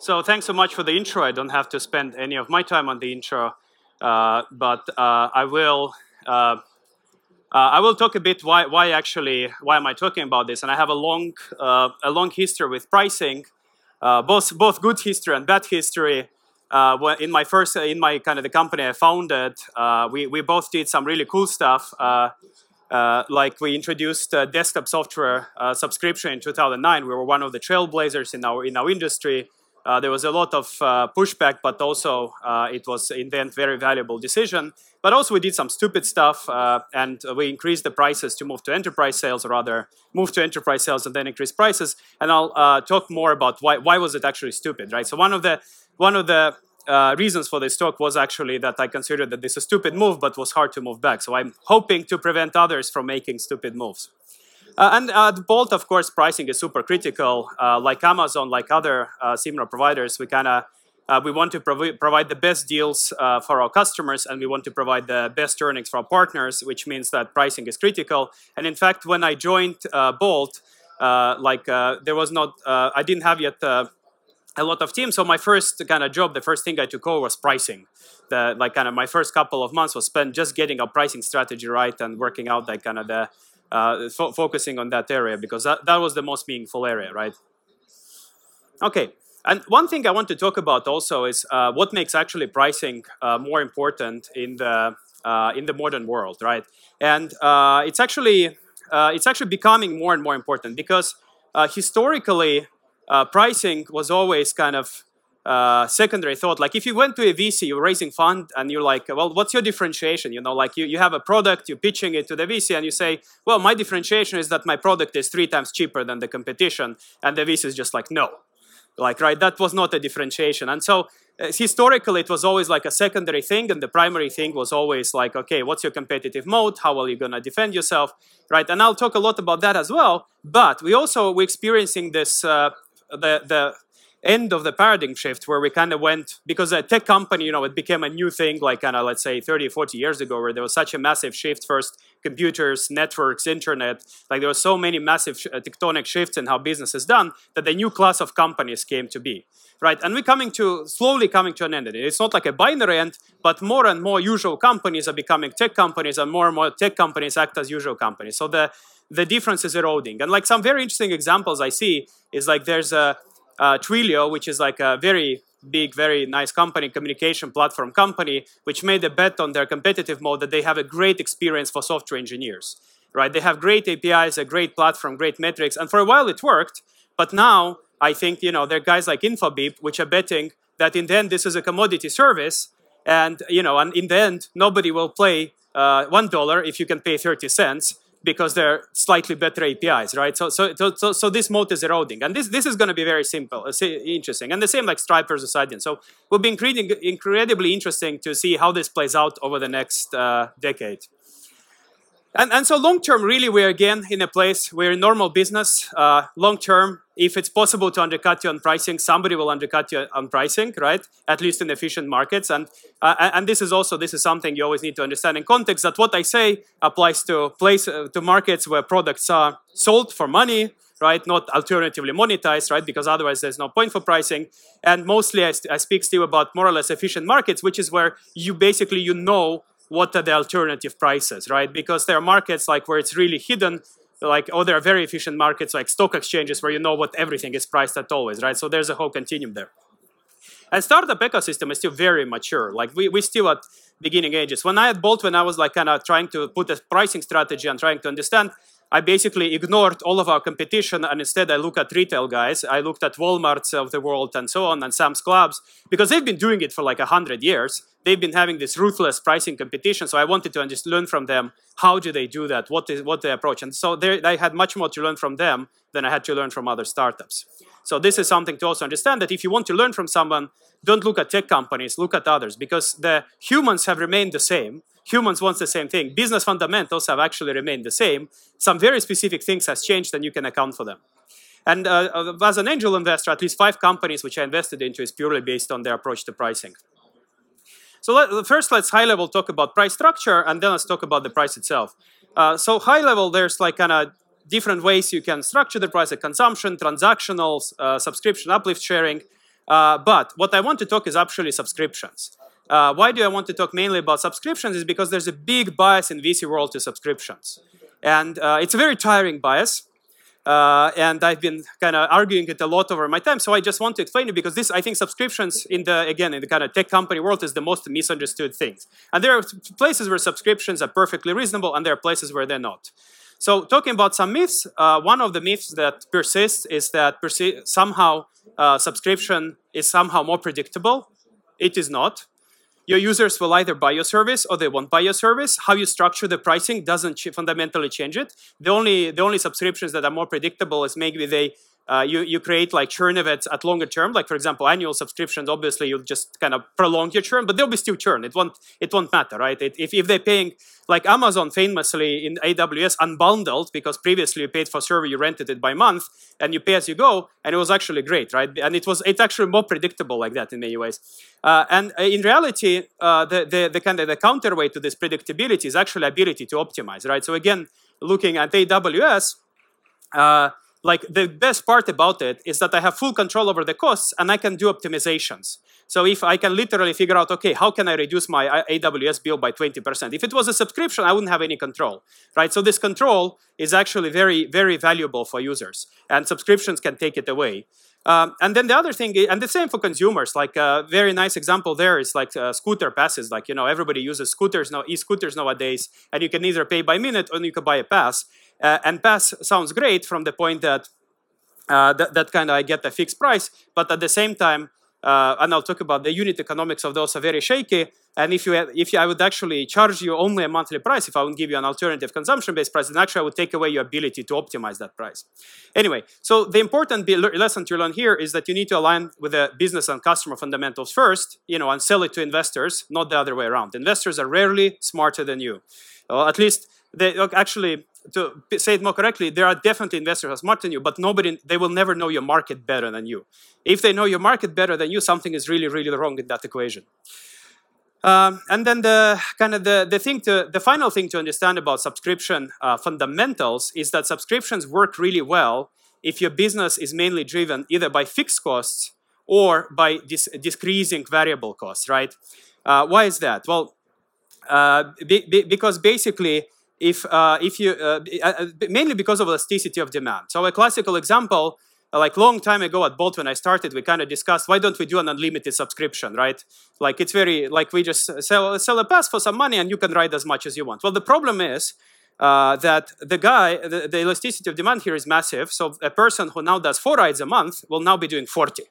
So thanks so much for the intro. I don't have to spend any of my time on the intro, uh, but uh, I will. Uh, uh I will talk a bit why, why actually why am I talking about this, and I have a long uh, a long history with pricing, uh, both both good history and bad history. in my first in my kind of the company I founded, we we both did some really cool stuff. Like we introduced desktop software subscription in 2009. We were one of the trailblazers in our in our industry. Uh, there was a lot of uh, pushback, but also it was in the end very valuable decision. But also we did some stupid stuff, and we increased the prices to move to enterprise sales, or rather move to enterprise sales and then increase prices. And I'll talk more about why why was it actually stupid, right? So one of the one of the uh, reasons for this talk was actually that I considered that this is a stupid move, but was hard to move back. So I'm hoping to prevent others from making stupid moves. Uh, and at Bolt, of course, pricing is super critical. Uh, like Amazon, like other uh, similar providers, we kind of uh, we want to provi provide the best deals uh, for our customers, and we want to provide the best earnings for our partners, which means that pricing is critical. And in fact, when I joined Bolt, like there was not, I didn't have yet a lot of teams. So my first kind of job, the first thing I took over was pricing. The like kind of my first couple of months was spent just getting a pricing strategy right and working out like kind of the uh, fo focusing on that area because that, that was the most meaningful area, right? Okay, and one thing I want to talk about also is uh, what makes actually pricing uh, more important in the uh, in the modern world, right? And uh, it's actually uh, it's actually becoming more and more important because historically pricing was always kind of uh, secondary thought. Like if you went to a VC, you're raising fund, and you're like, well, what's your differentiation? You know, like you, you have a product, you're pitching it to the VC, and you say, well, my differentiation is that my product is three times cheaper than the competition, and the VC is just like, no, like right, that was not a differentiation. And so uh, historically, it was always like a secondary thing, and the primary thing was always like, okay, what's your competitive moat? How are you gonna defend yourself, right? And I'll talk a lot about that as well. But we also we're experiencing this uh, the the end of the paradigm shift where we kind of went because a tech company you know it became a new thing like kind of let's say 30 40 years ago where there was such a massive shift. First computers networks internet like there were so many massive uh, tectonic shifts in how business is done that a new class of companies came to be right? And we're coming to slowly coming to an end. It's not like a binary end but more and more usual companies are becoming tech companies and more and more tech companies act as usual companies. So the the difference is eroding. And like some very interesting examples I see is like there's a, a Twilio, which is like a very big, very nice company, communication platform company, which made a bet on their competitive moat that they have a great experience for software engineers, right? They have great APIs, a great platform, great metrics, and for a while it worked, but now I think, you know, there are guys like Infobip, which are betting that in the end this is a commodity service, and, you know, and in the end, nobody will play uh, $1 if you can pay 30 cents, because they're slightly better APIs, right? So, so, so, so this moat is eroding, and this this is going to be very simple, uh, interesting, and the same like Stripe versus Adyen. So, will be incredibly interesting to see how this plays out over the next uh, decade. And, and so long term, really, we're again in a place where in normal business, uh, long term, if it's possible to undercut you on pricing, somebody will undercut you on pricing, right? At least in efficient markets. And, uh, and this is also, this is something you always need to understand in context that what I say applies to place, uh, to markets where products are sold for money, right? Not alternatively monetized, right? Because otherwise there's no point for pricing. And mostly I, I speak still about more or less efficient markets, which is where you basically, you know what are the alternative prices, right? Because there are markets like where it's really hidden, like, oh, there are very efficient markets like stock exchanges where you know what everything is priced at always, right? So there's a whole continuum there. And startup ecosystem is still very mature. Like we we still at beginning ages. When I had Bolt, when I was like kind of trying to put a pricing strategy and trying to understand, I basically ignored all of our competition and instead I look at retail guys. I looked at Walmarts of the world and so on and Sam's Clubs because they've been doing it for like a hundred years. They've been having this ruthless pricing competition. So I wanted to just learn from them. How do they do that? What is what they approach? And so I had much more to learn from them than I had to learn from other startups. So this is something to also understand that if you want to learn from someone, don't look at tech companies, look at others because the humans have remained the same humans want the same thing. Business fundamentals have actually remained the same. Some very specific things has changed and you can account for them. And uh, as an angel investor, at least five companies which I invested into is purely based on their approach to pricing. So let, first, let's high level talk about price structure, and then let's talk about the price itself. Uh, so high level, there's like kind of different ways you can structure the price: a consumption, transactional, uh, subscription, uplift sharing. Uh, but what I want to talk is actually subscriptions. Uh, why do I want to talk mainly about subscriptions? Is because there's a big bias in VC world to subscriptions, and uh, it's a very tiring bias. Uh, and I've been kind of arguing it a lot over my time. So I just want to explain it because this, I think, subscriptions in the again in the kind of tech company world is the most misunderstood things. And there are places where subscriptions are perfectly reasonable, and there are places where they're not. So talking about some myths, uh, one of the myths that persists is that persi somehow uh, subscription is somehow more predictable. It is not. Your users will either buy your service or they won't buy your service. How you structure the pricing doesn't ch fundamentally change it. The only the only subscriptions that are more predictable is maybe they uh, you, you create like churn events at longer term, like for example, annual subscriptions, obviously you'll just kind of prolong your churn, but there'll be still churn. It won't, it won't matter, right? It, if, if they're paying, like Amazon famously in AWS unbundled, because previously you paid for server, you rented it by month, and you pay as you go, and it was actually great, right? And it was, it's actually more predictable like that in many ways. Uh, and uh, in reality, uh, the, the, the kind of the counterweight to this predictability is actually ability to optimize, right? So again, looking at AWS, uh, like the best part about it is that I have full control over the costs and I can do optimizations. So if I can literally figure out, okay, how can I reduce my AWS bill by 20%? If it was a subscription, I wouldn't have any control, right? So this control is actually very, very valuable for users and subscriptions can take it away. Um, and then the other thing, and the same for consumers, like a very nice example there is like uh, scooter passes. Like, you know, everybody uses scooters now, e-scooters nowadays, and you can either pay by minute or you can buy a pass. Uh, and pass sounds great from the point that uh, that, that kind of I get a fixed price, but at the same time, uh, and I'll talk about the unit economics of those are very shaky. And if you if you, I would actually charge you only a monthly price, if I would give you an alternative consumption-based price, then actually I would take away your ability to optimize that price. Anyway, so the important lesson to learn here is that you need to align with the business and customer fundamentals first, you know, and sell it to investors, not the other way around. Investors are rarely smarter than you. Well, at least they actually to say it more correctly, there are definitely investors who are smarter than you, but nobody, they will never know your market better than you. If they know your market better than you, something is really, really wrong in that equation. Um, and then the kind of the, the thing to, the final thing to understand about subscription uh, fundamentals is that subscriptions work really well if your business is mainly driven either by fixed costs or by decreasing variable costs, right? Uh, why is that? Well, uh, be, be, because basically if, uh, if you, uh, uh, uh, mainly because of elasticity of demand. So a classical example, uh, like long time ago at Bolt when I started, we kind of discussed why don't we do an unlimited subscription, right? Like it's very, like we just sell, sell a pass for some money and you can ride as much as you want. Well, the problem is uh, that the guy, the, the elasticity of demand here is massive. So a person who now does four rides a month will now be doing 40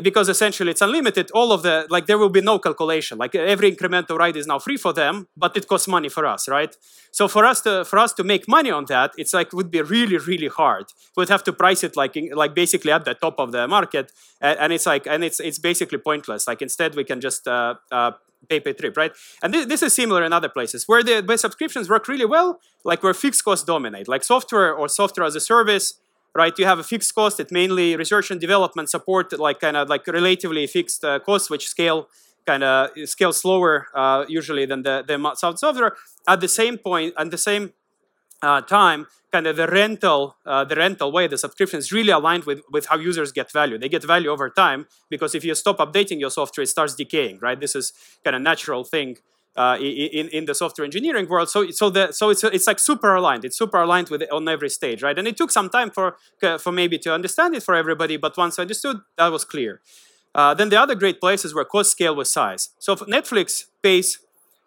because essentially it's unlimited all of the like there will be no calculation. Like every incremental ride is now free for them but it costs money for us right? So for us to for us to make money on that it's like would be really really hard. We'd have to price it like like basically at the top of the market and, and it's like and it's it's basically pointless. Like instead we can just uh, uh, pay per trip, right? And this, this is similar in other places. Where the where subscriptions work really well, like where fixed costs dominate, like software or software as a service right? You have a fixed cost. It mainly research and development support, like kind of like relatively fixed uh, costs, which scale kind of scale slower uh, usually than the the software. At the same point, at the same uh, time, kind of the rental, uh, the rental way, the subscription is really aligned with, with how users get value. They get value over time because if you stop updating your software, it starts decaying, right? This is kind of natural thing uh, in, in the software engineering world. So, so, the, so it's, it's like super aligned. It's super aligned with on every stage, right? And it took some time for, for maybe to understand it for everybody, but once I understood, that was clear. Uh, then the other great places were cost scale with size. So Netflix pays,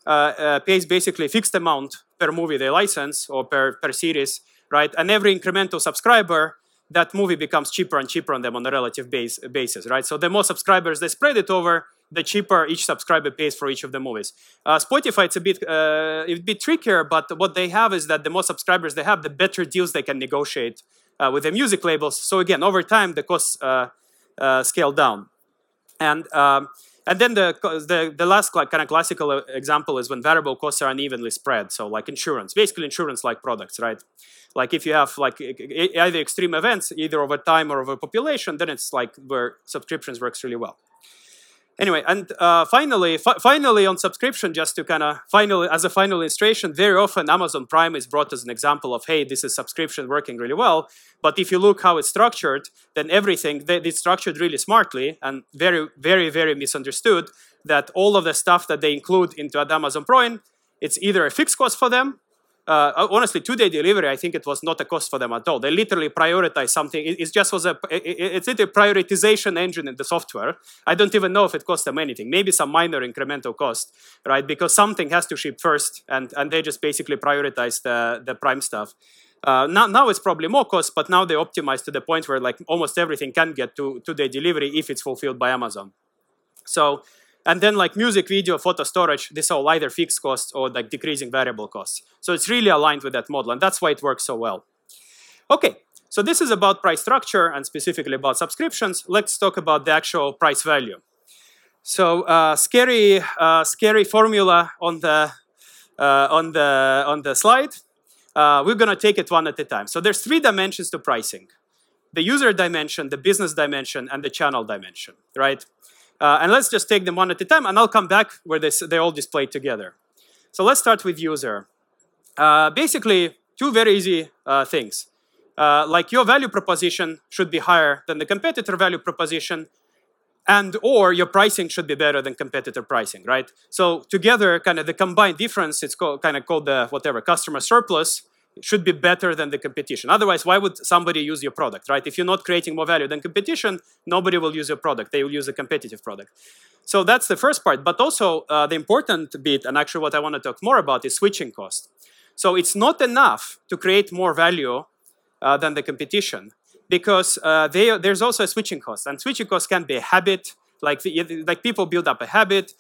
uh, uh, pays basically a fixed amount per movie they license or per, per series, right? And every incremental subscriber, that movie becomes cheaper and cheaper on them on a relative base, basis, right? So the more subscribers they spread it over, the cheaper each subscriber pays for each of the movies. Uh, Spotify, it's a bit uh, a bit trickier, but what they have is that the more subscribers they have, the better deals they can negotiate uh, with the music labels. So again, over time, the costs uh, uh, scale down. And um, and then the, the, the last kind of classical uh, example is when variable costs are unevenly spread. So like insurance, basically insurance-like products, right? Like if you have like either extreme events, either over time or over population, then it's like where subscriptions works really well. Anyway, and uh, finally, fi finally on subscription, just to kind of finally, as a final illustration, very often Amazon Prime is brought as an example of, hey, this is subscription working really well. But if you look how it's structured, then everything, they, it's structured really smartly and very, very, very misunderstood that all of the stuff that they include into Amazon Prime, it's either a fixed cost for them uh, honestly, two-day delivery, I think it was not a cost for them at all. They literally prioritize something. It, it just was a, it, it's a prioritization engine in the software. I don't even know if it cost them anything. Maybe some minor incremental cost, right? Because something has to ship first, and, and they just basically prioritize the, the prime stuff. Uh, now, now it's probably more cost, but now they optimize to the point where like almost everything can get to two-day delivery if it's fulfilled by Amazon. So and then like music, video, photo storage, this all either fixed costs or like decreasing variable costs. So it's really aligned with that model, and that's why it works so well. Okay, so this is about price structure and specifically about subscriptions. Let's talk about the actual price value. So uh, scary, uh, scary formula on the uh, on the on the slide. Uh, we're gonna take it one at a time. So there's three dimensions to pricing: the user dimension, the business dimension, and the channel dimension. Right? Uh, and let's just take them one at a time, and I'll come back where this, they all display together. So let's start with user. Uh, basically, two very easy uh, things. Uh, like your value proposition should be higher than the competitor value proposition, and or your pricing should be better than competitor pricing, right? So together, kind of the combined difference, it's called, kind of called the whatever customer surplus, should be better than the competition. Otherwise, why would somebody use your product, right? If you're not creating more value than competition, nobody will use your product. They will use a competitive product. So that's the first part. But also uh, the important bit, and actually what I want to talk more about, is switching cost. So it's not enough to create more value uh, than the competition because uh, they, there's also a switching cost. And switching cost can be a habit, like, the, like people build up a habit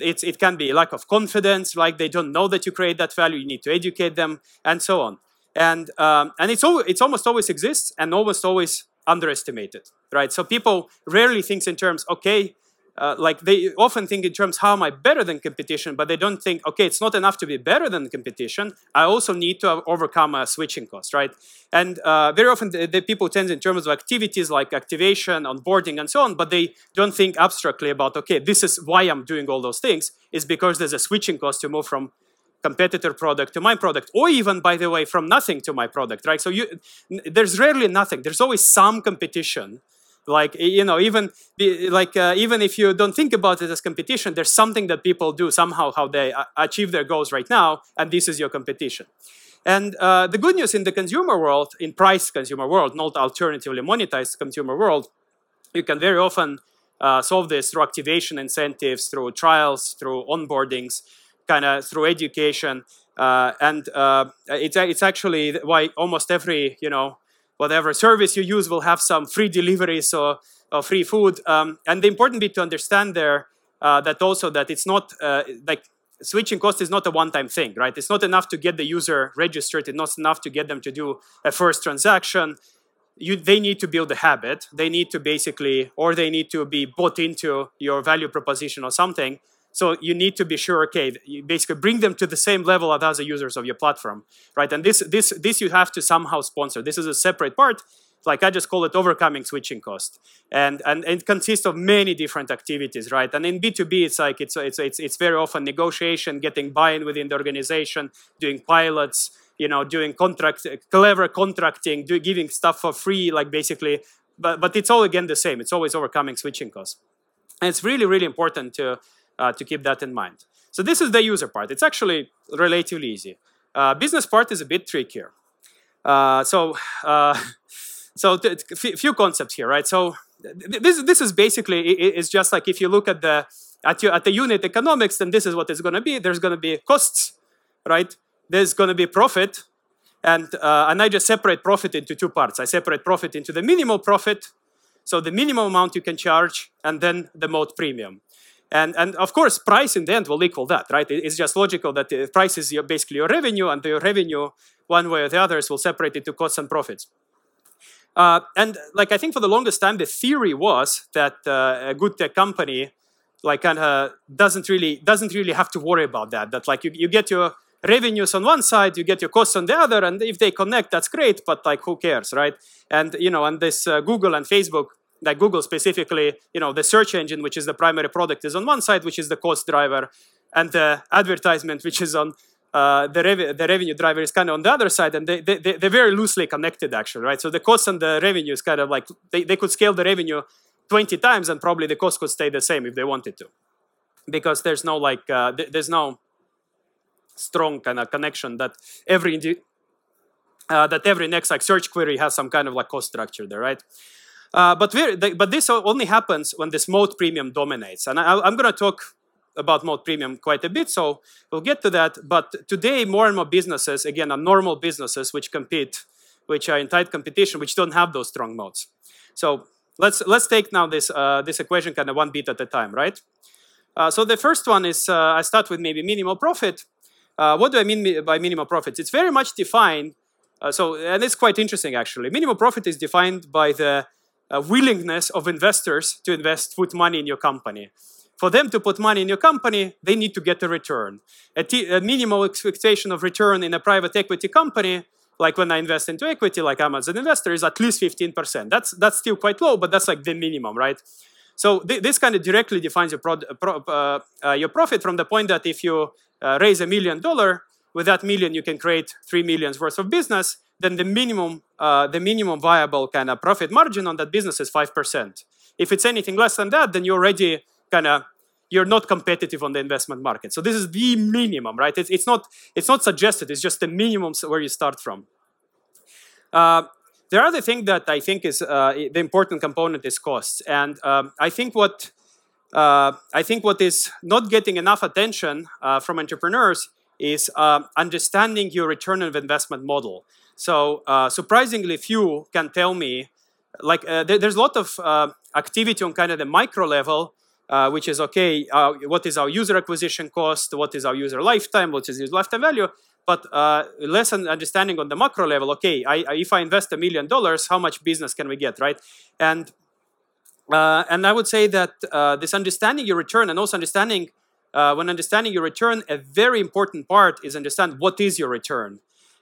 it's, it can be lack of confidence, like they don't know that you create that value, you need to educate them, and so on. And, um, and it's, al it's almost always exists and almost always underestimated, right? So people rarely thinks in terms, okay, uh, like they often think in terms how am i better than competition? But they don't think okay it's not enough to be better than competition. I also need to overcome a switching cost right? And uh, very often the, the, people tend in terms of activities like activation onboarding and so on but they don't think abstractly about okay this is why i'm doing all those things is because there's a switching cost to move from competitor product to my product or even by the way from nothing to my product right? So you there's rarely nothing. There's always some competition like you know even like uh, even if you don't think about it as competition there's something that people do somehow how they uh, achieve their goals right now and this is your competition. And uh, the good news in the consumer world in price consumer world not alternatively monetized consumer world you can very often uh, solve this through activation incentives through trials through onboardings kind of through education uh, and uh, it's, it's actually why almost every you know whatever service you use will have some free deliveries or, or free food. Um, and the important bit to understand there uh, that also that it's not uh, like switching cost is not a one-time thing, right? It's not enough to get the user registered. It's not enough to get them to do a first transaction. You, they need to build a habit. They need to basically, or they need to be bought into your value proposition or something. So you need to be sure, okay, you basically bring them to the same level as other users of your platform, right? And this, this, this you have to somehow sponsor. This is a separate part. Like I just call it overcoming switching cost, and and it consists of many different activities, right? And in B two B, it's like it's it's it's it's very often negotiation, getting buy-in within the organization, doing pilots, you know, doing contract, clever contracting, do, giving stuff for free, like basically. But but it's all again the same. It's always overcoming switching costs, and it's really really important to uh, to keep that in mind. So this is the user part. It's actually relatively easy. Uh, business part is a bit trickier. Uh, so, uh, so few concepts here, right? So this this is basically it's just like if you look at the at your, at the unit economics, then this is what it's going to be. There's going to be costs, right? There's going to be profit, and uh, and I just separate profit into two parts. I separate profit into the minimal profit, so the minimum amount you can charge, and then the moat premium. And, and of course, price in the end will equal that, right? It's just logical that the price is your, basically your revenue, and your revenue, one way or the others, will separate it to costs and profits. Uh, and like I think for the longest time, the theory was that uh, a good tech company like kind of doesn't really doesn't really have to worry about that. That like you, you get your revenues on one side, you get your costs on the other, and if they connect, that's great. But like who cares, right? And you know, and this uh, Google and Facebook like Google specifically, you know, the search engine, which is the primary product, is on one side, which is the cost driver, and the advertisement, which is on uh, the, rev- the revenue driver is kind of on the other side, and they, they, they're very loosely connected, actually, right? So the cost and the revenue is kind of like they, they could scale the revenue 20 times, and probably the cost could stay the same if they wanted to, because there's no like uh, th- there's no strong kind of connection that every indi- uh, that every next like search query has some kind of like cost structure there, right? Uh, but but this only happens when this moat premium dominates, and I, am going to talk about moat premium quite a bit, so we'll get to that. But today, more and more businesses, again, are normal businesses which compete, which are in tight competition, which don't have those strong moats. So let's let's take now this uh, this equation kind of one bit at a time, right? Uh, so the first one is uh, I start with maybe minimal profit. Uh, what do I mean by minimal profits? It's very much defined. Uh, so and it's quite interesting actually. Minimal profit is defined by the uh, willingness of investors to invest, put money in your company. For them to put money in your company, they need to get a return. A, t- a minimal expectation of return in a private equity company, like when I invest into equity, like an investor, is at least 15%. That's, that's still quite low, but that's like the minimum, right? So th- this kind of directly defines your, pro- pro- uh, uh, your profit from the point that if you uh, raise a million dollar, with that million you can create three millions worth of business then the minimum, uh, the minimum viable kind of profit margin on that business is 5%. If it's anything less than that, then you're already kind of you're not competitive on the investment market. So this is the minimum, right? It's, it's not it's not suggested. It's just the minimum where you start from. Uh, the other thing that I think is uh, the important component is costs, and um, I think what uh, I think what is not getting enough attention uh, from entrepreneurs is uh, understanding your return of investment model. So uh, surprisingly few can tell me, like uh, there, there's a lot of uh, activity on kind of the micro level, uh, which is okay, uh, what is our user acquisition cost, what is our user lifetime, what is his lifetime value, but uh, less understanding on the macro level, okay, I, I, if I invest a million dollars, how much business can we get, right? And and I would say that this understanding your return and also understanding when understanding your return, a very important part is understand what is your return.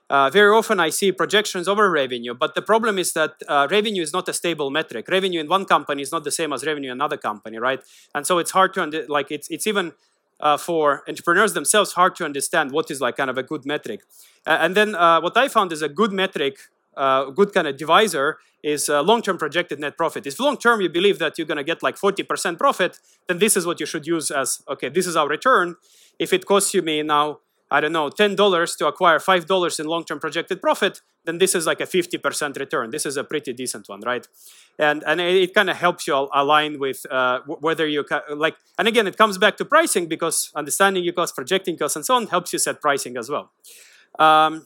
Uh, very often I see projections over revenue, but the problem is that uh, revenue is not a stable metric. Revenue in one company is not the same as revenue in another company, right? And so it's hard to under- like it's it's even uh, for entrepreneurs themselves hard to understand what is like kind of a good metric. and then uh, what I found is a good metric, uh, good kind of divisor is long-term projected net profit. If long-term you believe that you're going to get like 40% profit, then this is what you should use as okay. This is our return. If it costs you me now I don't know, $10 to acquire $5 in long-term projected profit, then this is like a 50% return. This is a pretty decent one, right? And, and it, it kind of helps you align with uh, whether you, like, and again, it comes back to pricing because understanding your cost, projecting costs, and so on helps you set pricing as well. Um,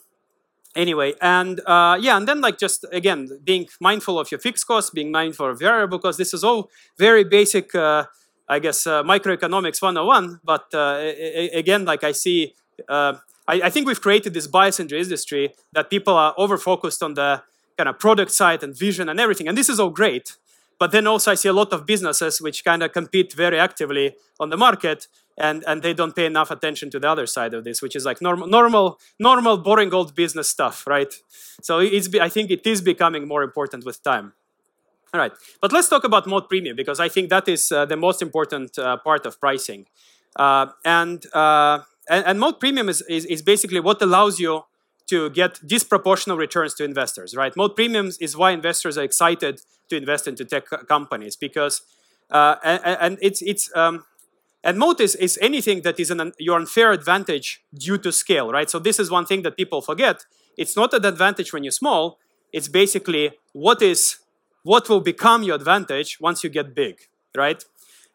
anyway, and uh, yeah, and then like just, again, being mindful of your fixed costs, being mindful of variable costs, this is all very basic, uh, I guess, uh, microeconomics 101, but uh, again, like I see uh, I, I, think we've created this bias in the industry that people are over focused on the kind of product side and vision and everything, and this is all great. But then also I see a lot of businesses which kind of compete very actively on the market, and and they don't pay enough attention to the other side of this, which is like normal, normal, normal, boring old business stuff, right? So it's I think it is becoming more important with time. All right, but let's talk about moat premium because I think that is uh, the most important uh, part of pricing, uh, and uh, and, and moat premium is, is, is, basically what allows you to get disproportional returns to investors, right? Moat premiums is why investors are excited to invest into tech companies because, uh, and, and, it's, it's um, and moat is, is anything that is an, your unfair advantage due to scale, right? So this is one thing that people forget. It's not an advantage when you're small. It's basically what is what will become your advantage once you get big, right?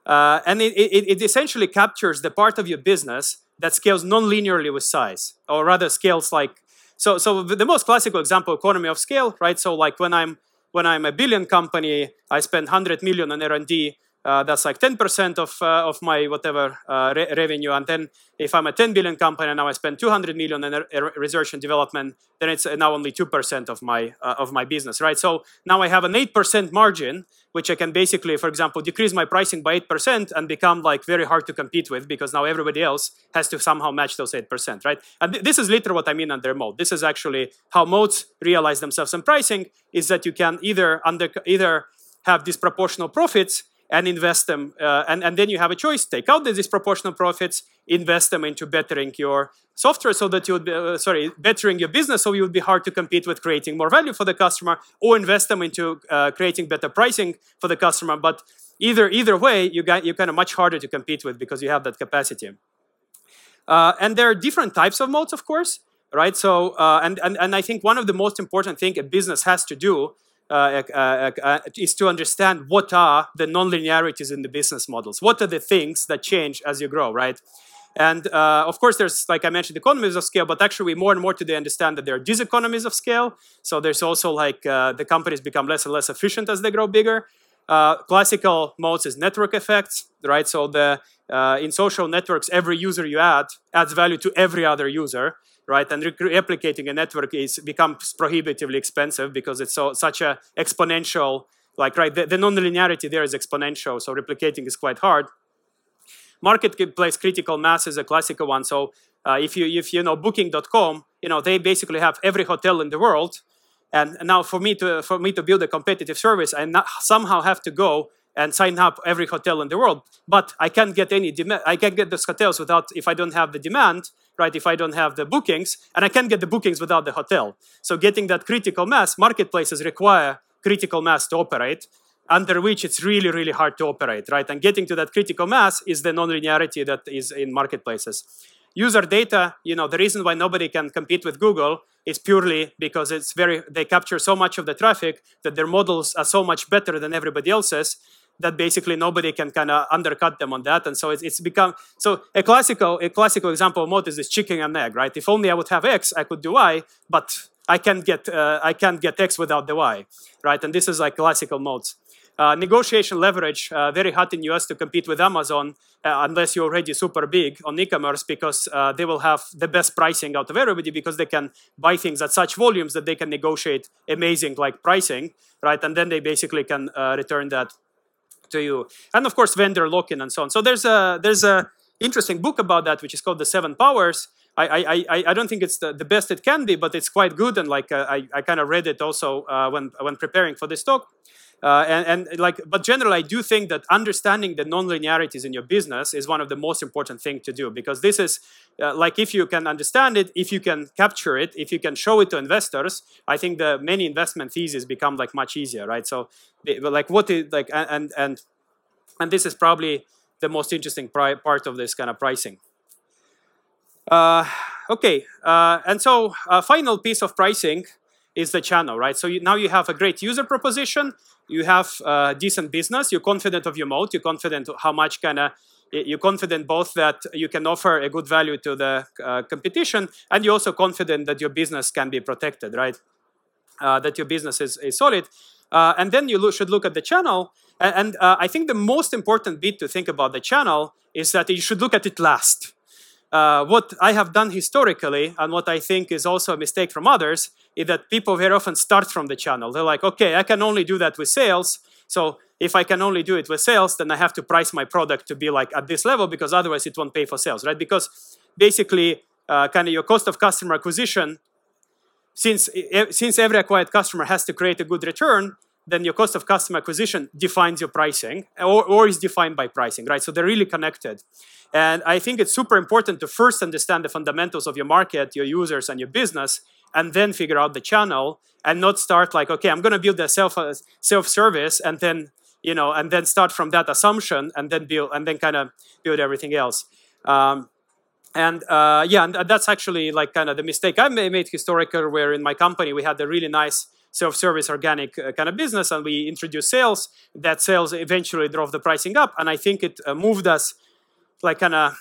Uh, and it, it, it essentially captures the part of your business that scales non-linearly with size, or rather scales like so. So the most classical example, economy of scale, right? So like when I'm when I'm a billion company, I spend 100 million on R&D. Uh, that's like 10% of, uh, of my whatever uh, re- revenue. And then if I'm a 10 billion company and now I spend 200 million in research and development, then it's now only 2% of my, uh, of my business, right? So now I have an 8% margin, which I can basically, for example, decrease my pricing by 8% and become like very hard to compete with because now everybody else has to somehow match those 8%, right? And th- this is literally what I mean under moat. This is actually how moats realize themselves in pricing is that you can either under, either have disproportional profits and invest them. Uh, and, and then you have a choice: take out the disproportional profits, invest them into bettering your software, so that you would be uh, sorry, bettering your business, so you would be hard to compete with creating more value for the customer, or invest them into uh, creating better pricing for the customer. But either either way, you got you kind of much harder to compete with because you have that capacity. Uh, and there are different types of moats, of course, right? So, uh, and, and, and I think one of the most important thing a business has to do uh, uh, uh, is to understand what are the non-linearities in the business models. What are the things that change as you grow, right? And uh, of course, there's, like I mentioned, economies of scale, but actually more and more today understand that there are diseconomies of scale. So there's also like uh, the companies become less and less efficient as they grow bigger. Uh, classical moats is network effects, right? So the in social networks, every user you add adds value to every other user right? And re replicating a network is becomes prohibitively expensive because it's so such a exponential, like right, the, the nonlinearity there is exponential, so replicating is quite hard. Marketplace critical mass is a classical one. So uh, if you if you know Booking.com, you know they basically have every hotel in the world, and now for me to for me to build a competitive service, I somehow have to go and sign up every hotel in the world. But I can't get any demand. I can't get those hotels without if I don't have the demand, right? If I don't have the bookings, and I can't get the bookings without the hotel. So getting that critical mass, marketplaces require critical mass to operate, under which it's really, really hard to operate, right? And getting to that critical mass is the nonlinearity that is in marketplaces. User data, you know, the reason why nobody can compete with Google is purely because it's very they capture so much of the traffic that their models are so much better than everybody else's that basically nobody can kind of undercut them on that. And so it's, it's become so a classical a classical example of moat is this chicken and egg, right? If only I would have X, I could do Y, but I can't get uh, I can't get X without the Y, right? And this is like classical moats. Uh, negotiation leverage, uh, very hot in US to compete with Amazon uh, unless you're already super big on e-commerce because uh, they will have the best pricing out of everybody because they can buy things at such volumes that they can negotiate amazing like pricing, right? And then they basically can uh, return that to you. And of course, vendor lock-in and so on. So there's a there's a interesting book about that, which is called The Seven Powers. I I, I, I don't think it's the, the best it can be, but it's quite good. And like uh, I, I kind of read it also uh, when when preparing for this talk. Uh, and, and like, but generally, I do think that understanding the non-linearities in your business is one of the most important thing to do because this is uh, like if you can understand it, if you can capture it, if you can show it to investors, I think the many investment theses become like much easier, right? So, like what is like and and and this is probably the most interesting part of this kind of pricing. Uh, okay, uh, and so a final piece of pricing is the channel, right? So you, now you have a great user proposition, you have a decent business, you're confident of your moat, you're confident how much kind of you're confident both that you can offer a good value to the uh, competition, and you're also confident that your business can be protected, right? Uh, that your business is, is solid. Uh, and then you lo should look at the channel. And, and uh, I think the most important bit to think about the channel is that you should look at it last. Uh, what I have done historically, and what I think is also a mistake from others, is that people very often start from the channel. They're like, okay, I can only do that with sales. So if I can only do it with sales, then I have to price my product to be like at this level because otherwise it won't pay for sales, right? Because basically, uh, kind of your cost of customer acquisition, since since every acquired customer has to create a good return, then your cost of customer acquisition defines your pricing or, or is defined by pricing, right? So they're really connected. And I think it's super important to first understand the fundamentals of your market, your users, and your business, and then figure out the channel and not start like, okay, I'm going to build a self uh, self service and then you know and then start from that assumption and then build and then kind of build everything else. Um, and uh, yeah, and that's actually like kind of the mistake I made historically, where in my company we had a really nice self-service organic uh, kind of business and we introduced sales. That sales eventually drove the pricing up and i think it uh, moved us like kind of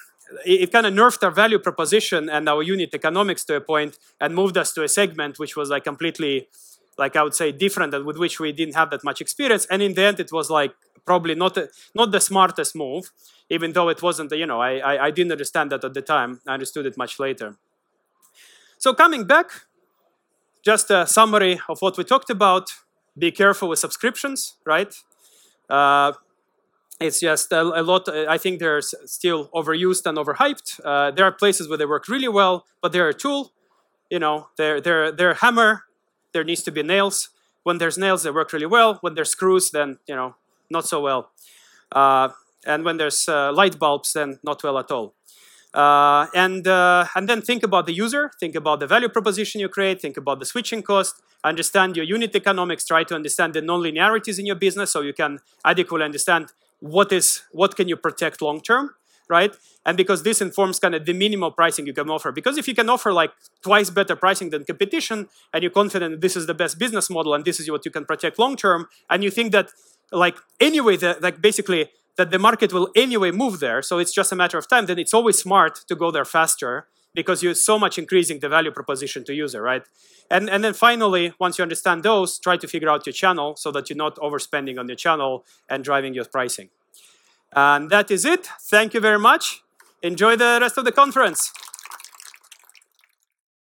it, kind of nerfed our value proposition and our unit economics to a point and moved us to a segment which was like completely like i would say different and with which we didn't have that much experience. And in the end it was like probably not a, not the smartest move even though it wasn't you know I, I i didn't understand that at the time. I understood it much later. So coming back just a summary of what we talked about. Be careful with subscriptions, right? Uh, it's just a, a, lot. I think they're still overused and overhyped. Uh, there are places where they work really well, but they're a tool. You know, they're they're they're a hammer. There needs to be nails. When there's nails, they work really well. When there's screws, then you know not so well. Uh, and when there's uh, light bulbs, then not well at all. Uh, and, uh, and then think about the user, think about the value proposition you create, think about the switching cost, understand your unit economics, try to understand the non-linearities in your business so you can adequately understand what is what can you protect long term, right? And because this informs kind of the minimal pricing you can offer. Because if you can offer like twice better pricing than competition, and you're confident this is the best business model and this is what you can protect long term, and you think that like anyway, the, like basically that the market will anyway move there, so it's just a matter of time, then it's always smart to go there faster because you're so much increasing the value proposition to user, right? And, and then finally, once you understand those, try to figure out your channel so that you're not overspending on your channel and driving your pricing. And that is it. Thank you very much. Enjoy the rest of the conference.